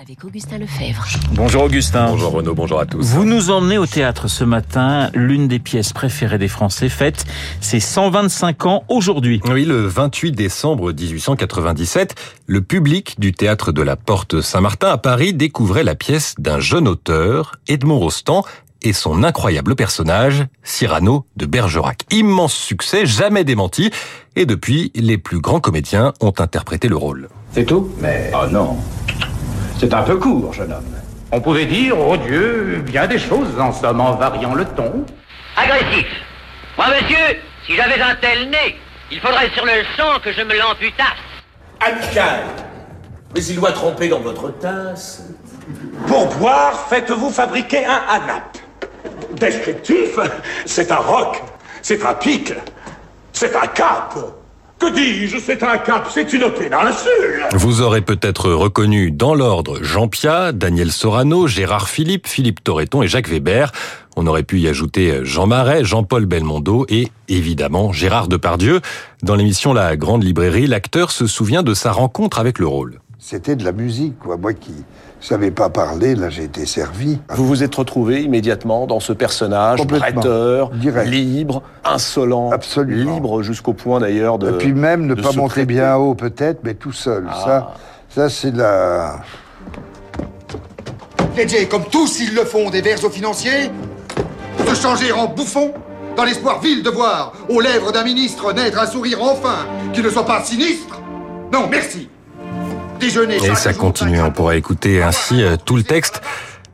avec Augustin Lefebvre. Bonjour Augustin. Bonjour Renaud, bonjour à tous. Vous nous emmenez au théâtre ce matin. L'une des pièces préférées des Français fête ses 125 ans aujourd'hui. Oui, le 28 décembre 1897, le public du théâtre de la Porte Saint-Martin à Paris découvrait la pièce d'un jeune auteur, Edmond Rostand, et son incroyable personnage, Cyrano de Bergerac. Immense succès, jamais démenti, et depuis, les plus grands comédiens ont interprété le rôle. C'est tout? Mais oh non. C'est un peu court, jeune homme. On pouvait dire, oh Dieu, bien des choses en somme en variant le ton. Agressif. Moi, monsieur, si j'avais un tel nez, il faudrait sur le champ que je me l'amputasse. Amical. Mais il doit tromper dans votre tasse. Pour boire, faites-vous fabriquer un hanap. Descriptif, c'est un roc, c'est un pic, c'est un cap. C'est un cap, c'est une péninsule. Vous aurez peut-être reconnu dans l'ordre Jean Pia, Daniel Sorano, Gérard Philippe, Philippe Torreton et Jacques Weber. On aurait pu y ajouter Jean Marais, Jean-Paul Belmondo et évidemment Gérard Depardieu. Dans l'émission La Grande Librairie, l'acteur se souvient de sa rencontre avec le rôle. C'était de la musique, quoi. Moi qui savais pas parler, là j'ai été servi. Vous vous êtes retrouvé immédiatement dans ce personnage prêteur, Direct. libre, insolent, Absolument. libre jusqu'au point d'ailleurs de. Et puis même ne pas monter prêter. bien haut peut-être, mais tout seul. Ah. Ça, ça c'est la... Léger, comme tous ils le font, des vers aux financiers, se changer en bouffon, dans l'espoir vil de voir aux lèvres d'un ministre naître un sourire enfin, qui ne soit pas sinistre Non, merci Déjeuner Et ça continue, on pourrait écouter ainsi euh, tout le texte.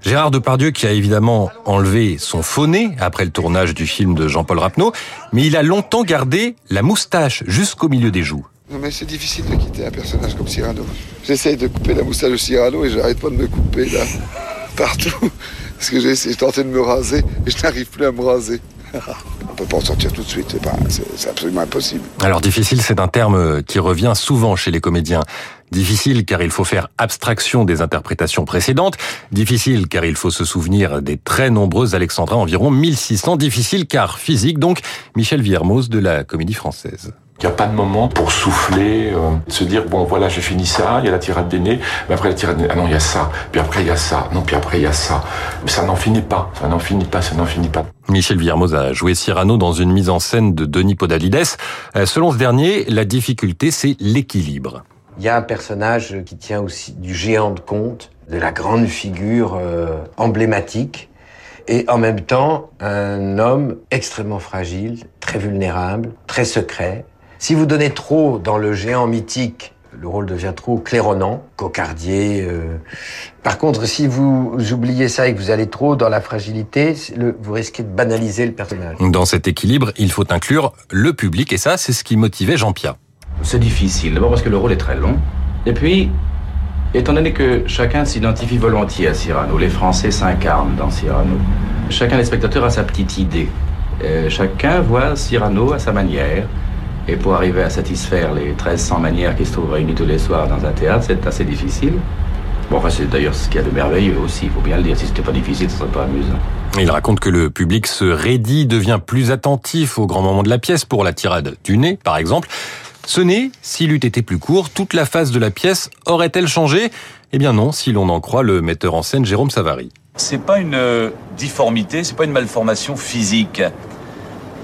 Gérard Depardieu qui a évidemment enlevé son faux nez après le tournage du film de Jean-Paul Rapneau, mais il a longtemps gardé la moustache jusqu'au milieu des joues. Non mais c'est difficile de quitter un personnage comme Cyrano. J'essaye de couper la moustache de Cyrano et j'arrête pas de me couper là, partout. Parce que j'ai essayé, j'ai tenté de me raser et je n'arrive plus à me raser. On peut pas en sortir tout de suite, c'est absolument impossible. Alors difficile, c'est un terme qui revient souvent chez les comédiens. Difficile car il faut faire abstraction des interprétations précédentes. Difficile car il faut se souvenir des très nombreux alexandrins, environ 1600. Difficile car physique, donc Michel Villermoz de la Comédie Française. Il n'y a pas de moment pour souffler, euh, se dire bon voilà j'ai fini ça, il y a la tirade des nez, mais après la tirade des nez, ah non il y a ça, puis après il y a ça, non puis après il y a ça. Mais ça n'en finit pas, ça n'en finit pas, ça n'en finit pas. Michel Villermoz a joué Cyrano dans une mise en scène de Denis Podalides. Euh, Selon ce dernier, la difficulté c'est l'équilibre. Il y a un personnage qui tient aussi du géant de conte, de la grande figure euh, emblématique, et en même temps un homme extrêmement fragile, très vulnérable, très secret. Si vous donnez trop dans le géant mythique, le rôle devient trop claironnant, cocardier. euh. Par contre, si vous oubliez ça et que vous allez trop dans la fragilité, le- vous risquez de banaliser le personnage. Dans cet équilibre, il faut inclure le public et ça, c'est ce qui motivait Jean Pia. C'est difficile, d'abord parce que le rôle est très long. Et puis, étant donné que chacun s'identifie volontiers à Cyrano, les Français s'incarnent dans Cyrano. Chacun des spectateurs a sa petite idée. Euh, chacun voit Cyrano à sa manière. Et pour arriver à satisfaire les 1300 manières qui se trouvent réunies tous les soirs dans un théâtre, c'est assez difficile. Bon, enfin, c'est d'ailleurs ce qu'il y a de merveilleux aussi, il faut bien le dire. Si c'était pas difficile, ce serait pas amusant. Il raconte que le public se raidit, devient plus attentif aux grands moments de la pièce pour la tirade du nez, par exemple. Ce nez, s'il eût été plus court, toute la face de la pièce aurait-elle changé? Eh bien non, si l'on en croit le metteur en scène Jérôme Savary. C'est pas une difformité, c'est pas une malformation physique.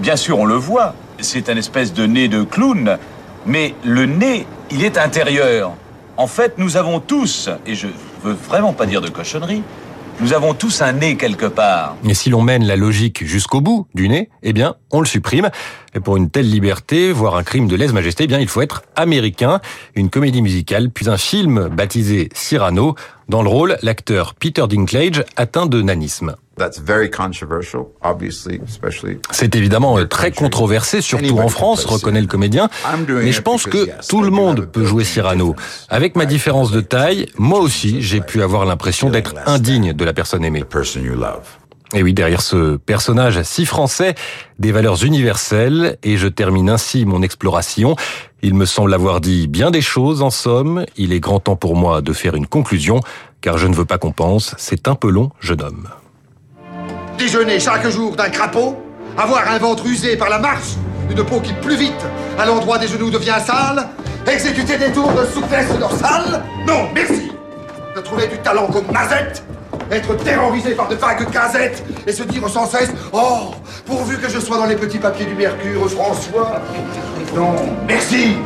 Bien sûr, on le voit, c'est un espèce de nez de clown, mais le nez, il est intérieur. En fait, nous avons tous, et je veux vraiment pas dire de cochonnerie, nous avons tous un nez quelque part. Et si l'on mène la logique jusqu'au bout du nez, eh bien, on le supprime. Et pour une telle liberté, voire un crime de lèse-majesté, eh bien, il faut être américain. Une comédie musicale, puis un film baptisé Cyrano. Dans le rôle, l'acteur Peter Dinklage atteint de nanisme. That's very controversial, obviously, especially. C'est évidemment euh, très controversé, surtout en France, reconnaît le comédien. Mais je pense que tout le monde peut jouer Cyrano. Avec ma différence de taille, moi aussi, j'ai pu avoir l'impression d'être indigne de la personne aimée. Et oui, derrière ce personnage si français, des valeurs universelles, et je termine ainsi mon exploration. Il me semble avoir dit bien des choses, en somme. Il est grand temps pour moi de faire une conclusion, car je ne veux pas qu'on pense, c'est un peu long, jeune homme. Déjeuner chaque jour d'un crapaud, avoir un ventre usé par la marche, une peau qui plus vite, à l'endroit des genoux devient sale, exécuter des tours de souplesse dorsale Non, merci de trouver du talent comme Mazette, être terrorisé par de vagues casettes et se dire sans cesse Oh, pourvu que je sois dans les petits papiers du Mercure, François. Non, merci.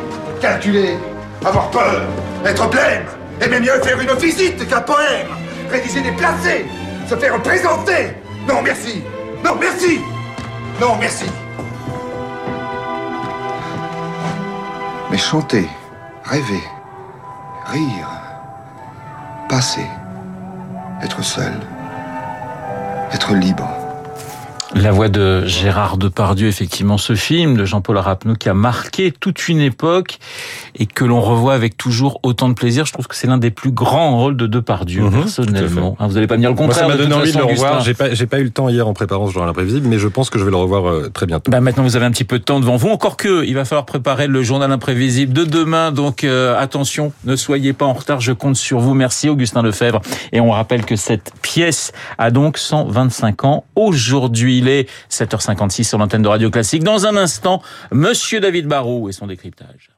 Calculer, avoir peur, être blême, aimer mieux faire une visite qu'un poème, rédiger des placés, se faire présenter. Non, merci. Non, merci. Non, merci. Mais chanter, rêver, rire, passer, être seul, être libre. La voix de Gérard Depardieu, effectivement, ce film de Jean-Paul Rapneau qui a marqué toute une époque et que l'on revoit avec toujours autant de plaisir. Je trouve que c'est l'un des plus grands rôles de Depardieu, mmh, personnellement. Hein, vous n'allez pas me dire le contraire. Moi, ça m'a donné envie de le revoir. J'ai pas, eu le temps hier en préparant ce genre imprévisible, mais je pense que je vais le revoir euh, très bientôt. Bah, maintenant, vous avez un petit peu de temps devant vous. Encore que, il va falloir préparer le journal imprévisible de demain. Donc, euh, attention, ne soyez pas en retard. Je compte sur vous. Merci, Augustin Lefebvre. Et on rappelle que cette pièce a donc 125 ans aujourd'hui. Il est 7h56 sur l'antenne de Radio Classique. Dans un instant, Monsieur David Barrault et son décryptage.